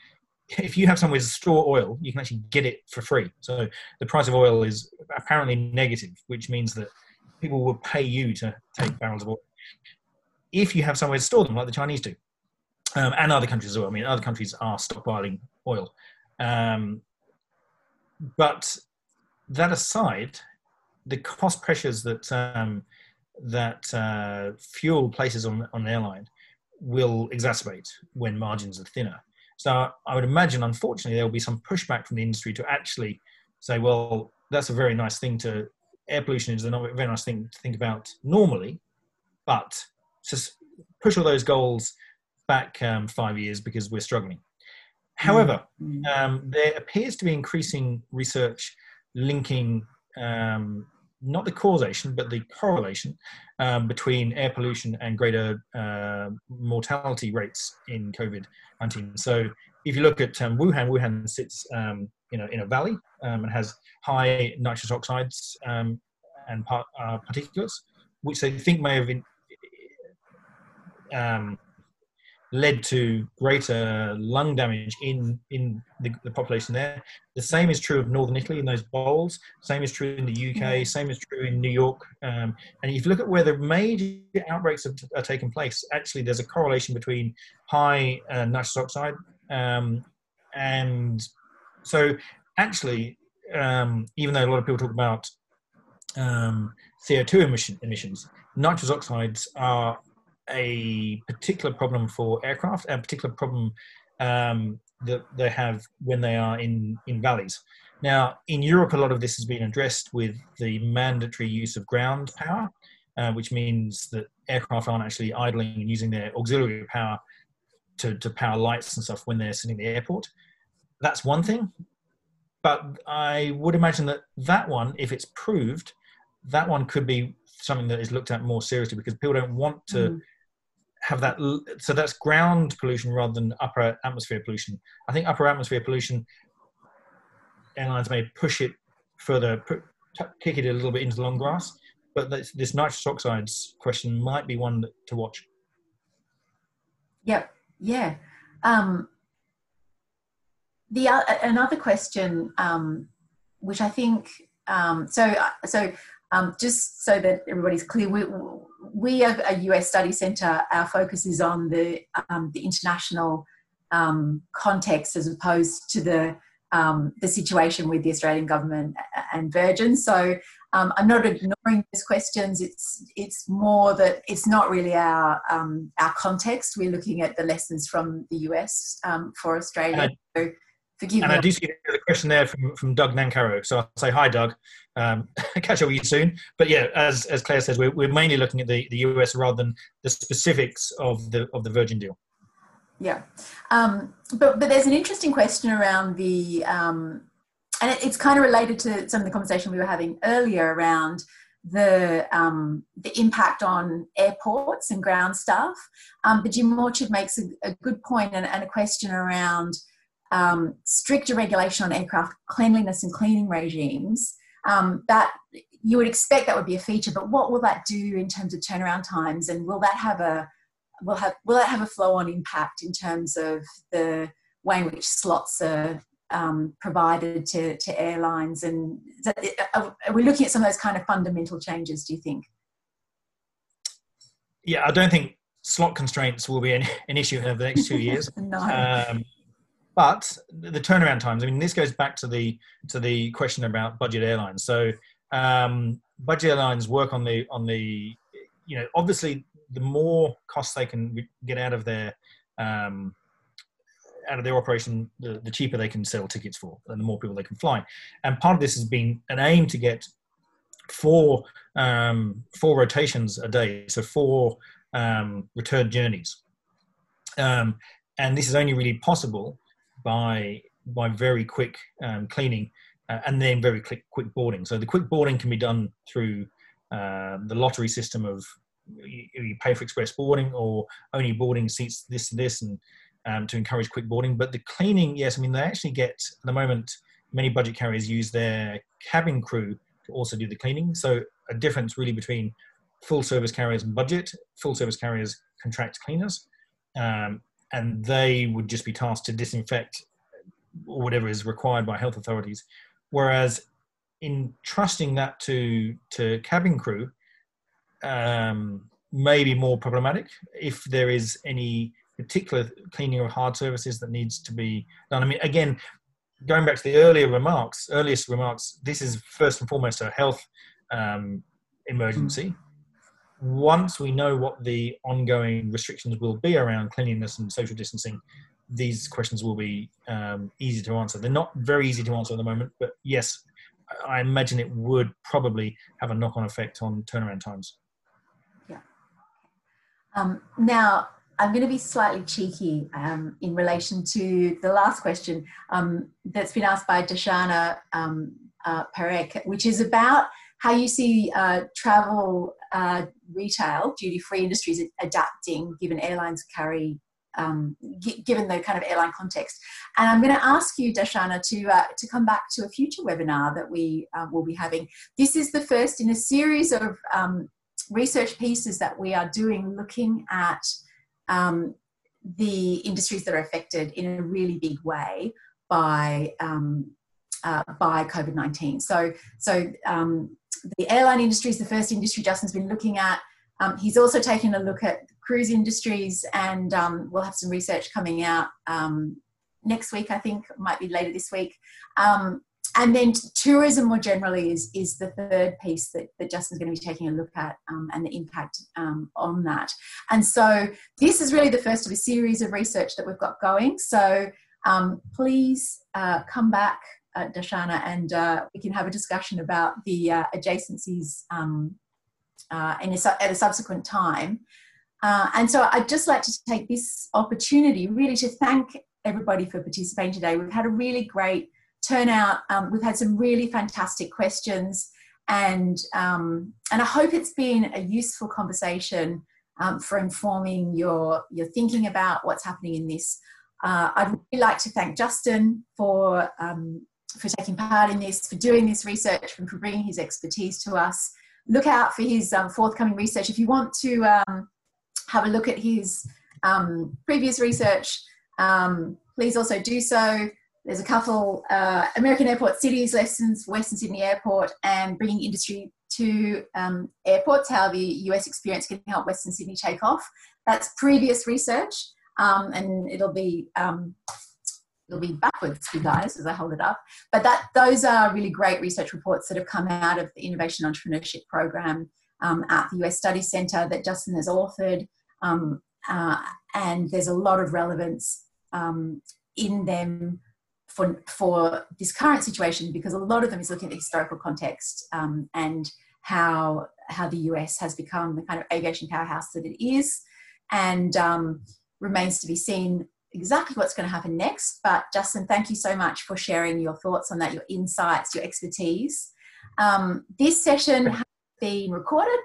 if you have somewhere to store oil, you can actually get it for free. So the price of oil is apparently negative, which means that people will pay you to take barrels of oil if you have somewhere to store them, like the Chinese do, um, and other countries as well. I mean, other countries are stockpiling oil. Um, but that aside, the cost pressures that um, that uh, fuel places on on an airline will exacerbate when margins are thinner. So I would imagine, unfortunately, there will be some pushback from the industry to actually say, well, that's a very nice thing to air pollution is a very nice thing to think about normally, but just push all those goals back um, five years because we're struggling. However, mm-hmm. um, there appears to be increasing research linking um, not the causation, but the correlation um, between air pollution and greater uh, mortality rates in COVID 19. So, if you look at um, Wuhan, Wuhan sits um, you know, in a valley um, and has high nitrous oxides um, and part, uh, particulates, which they think may have been, um, led to greater lung damage in in the, the, population there. The same is true of northern Italy in those bowls. Same is true in the UK. Mm-hmm. Same is true in New York. Um, and if you look at where the major outbreaks have, are taking place, actually there's a correlation between high uh, nitrous oxide um, and so actually, um, even though a lot of people talk about um, CO2 emission, emissions, nitrous oxides are a particular problem for aircraft, a particular problem um, that they have when they are in, in valleys. Now, in Europe, a lot of this has been addressed with the mandatory use of ground power, uh, which means that aircraft aren't actually idling and using their auxiliary power to, to power lights and stuff when they're sitting in the airport. That's one thing. But I would imagine that that one, if it's proved, that one could be something that is looked at more seriously because people don't want to mm have that so that's ground pollution rather than upper atmosphere pollution. I think upper atmosphere pollution airlines may push it further put, kick it a little bit into the long grass but this, this nitrous oxides question might be one to watch. Yep yeah. Um, the uh, another question um, which i think um, so uh, so um, just so that everybody's clear, we, we are a US study centre. Our focus is on the, um, the international um, context as opposed to the, um, the situation with the Australian government and Virgin. So um, I'm not ignoring those questions. It's, it's more that it's not really our, um, our context. We're looking at the lessons from the US for Australia. So, Forgive and me. I do see the question there from, from Doug Nancaro. So I'll say hi, Doug. Um, catch up with you soon. But yeah, as, as Claire says, we're, we're mainly looking at the, the US rather than the specifics of the of the Virgin deal. Yeah, um, but but there's an interesting question around the, um, and it, it's kind of related to some of the conversation we were having earlier around the um, the impact on airports and ground staff. Um, but Jim Orchard makes a, a good point and, and, a question around um, stricter regulation on aircraft cleanliness and cleaning regimes, um, that you would expect that would be a feature. But what will that do in terms of turnaround times, and will that have a will have will that have a flow on impact in terms of the way in which slots are um, provided to, to airlines? And are we looking at some of those kind of fundamental changes? Do you think? Yeah, I don't think slot constraints will be an, an issue over the next two years. no. Um, but the turnaround times. I mean, this goes back to the to the question about budget airlines. So um, budget airlines work on the on the you know obviously the more costs they can get out of their um, out of their operation, the, the cheaper they can sell tickets for, and the more people they can fly. And part of this has been an aim to get four um, four rotations a day, so four um, return journeys. Um, and this is only really possible by by very quick um, cleaning uh, and then very quick quick boarding. So the quick boarding can be done through uh, the lottery system of you, you, pay for express boarding or only boarding seats this and this and um, to encourage quick boarding. But the cleaning, yes, I mean they actually get at the moment many budget carriers use their cabin crew to also do the cleaning. So a difference really between full service carriers and budget. Full service carriers contract cleaners. Um, and they would just be tasked to disinfect or whatever is required by health authorities. Whereas in trusting that to to cabin crew um, may be more problematic if there is any particular cleaning of hard surfaces that needs to be done. I mean, again, going back to the earlier remarks, earliest remarks, this is first and foremost a health um, emergency. Mm once we know what the ongoing restrictions will be around cleanliness and social distancing, these questions will be um, easy to answer. They're not very easy to answer at the moment, but yes, I imagine it would probably have a knock on effect on turnaround times. Yeah. Um, now, I'm going to be slightly cheeky um, in relation to the last question um, that's been asked by Darshana um, uh, Perek, which is about how you see uh, travel, uh, retail, duty free industries adapting given airlines carry. Um, g- given the kind of airline context, and I'm going to ask you, Darshana, to uh, to come back to a future webinar that we uh, will be having. This is the first in a series of um, research pieces that we are doing, looking at um, the industries that are affected in a really big way by um, uh, by COVID nineteen. So so um, the airline industry is the first industry Justin's been looking at. Um, he's also taken a look at cruise industries, and um, we'll have some research coming out um, next week. I think might be later this week. Um, and then tourism more generally is, is the third piece that, that Justin's going to be taking a look at um, and the impact um, on that. And so this is really the first of a series of research that we've got going. So please uh, come back, uh, Darshana, and uh, we can have a discussion about the uh, adjacencies um, uh, in a, at a subsequent time. Uh, and so I'd just like to take this opportunity really to thank everybody for participating today. We've had a really great turnout. Um, we've had some really fantastic questions, and um, and I hope it's been a useful conversation um, for informing your your thinking about what's happening in this. Uh, I'd really like to thank Justin for um, for taking part in this, for doing this research, and for bringing his expertise to us. Look out for his um, forthcoming research. If you want to um, have a look at his previous research, please also do so. There's a couple uh, American Airport Cities lessons Western Sydney Airport and bringing industry to um, airports, how the US experience can help Western Sydney take off. That's previous research, um, and it'll be um, it'll be backwards you guys as I hold it up. But that those are really great research reports that have come out of the Innovation Entrepreneurship Program um, at the US Study Centre that Justin has authored, um, uh, and there's a lot of relevance um, in them for, for this current situation because a lot of them is looking at the historical context um, and how how the US has become the kind of aviation powerhouse that it is, and um, remains to be seen exactly what's going to happen next. But Justin, thank you so much for sharing your thoughts on that, your insights, your expertise. Um, this session has been recorded,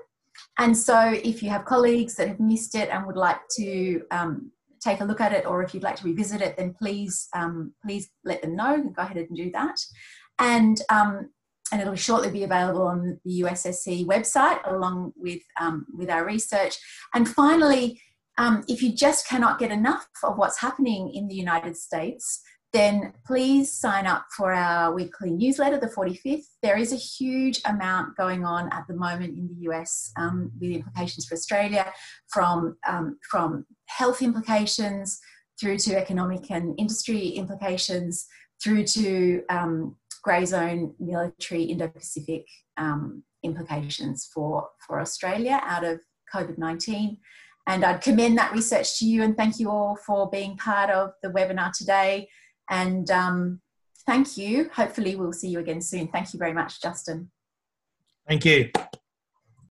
and so if you have colleagues that have missed it and would like to um, take a look at it, or if you'd like to revisit it, then please um, please let them know. and Go ahead and do that, and um, and it'll shortly be available on the USSC website along with um, with our research. And finally, um, if you just cannot get enough of what's happening in the United States, then please sign up for our weekly newsletter, the 45th. There is a huge amount going on at the moment in the US um, with implications for Australia from, um, from health implications through to economic and industry implications through to um, grey zone military Indo-Pacific um, implications for, for Australia out of COVID-19. And I'd commend that research to you and thank you all for being part of the webinar today. And um, thank you. Hopefully, we'll see you again soon. Thank you very much, Justin. Thank you.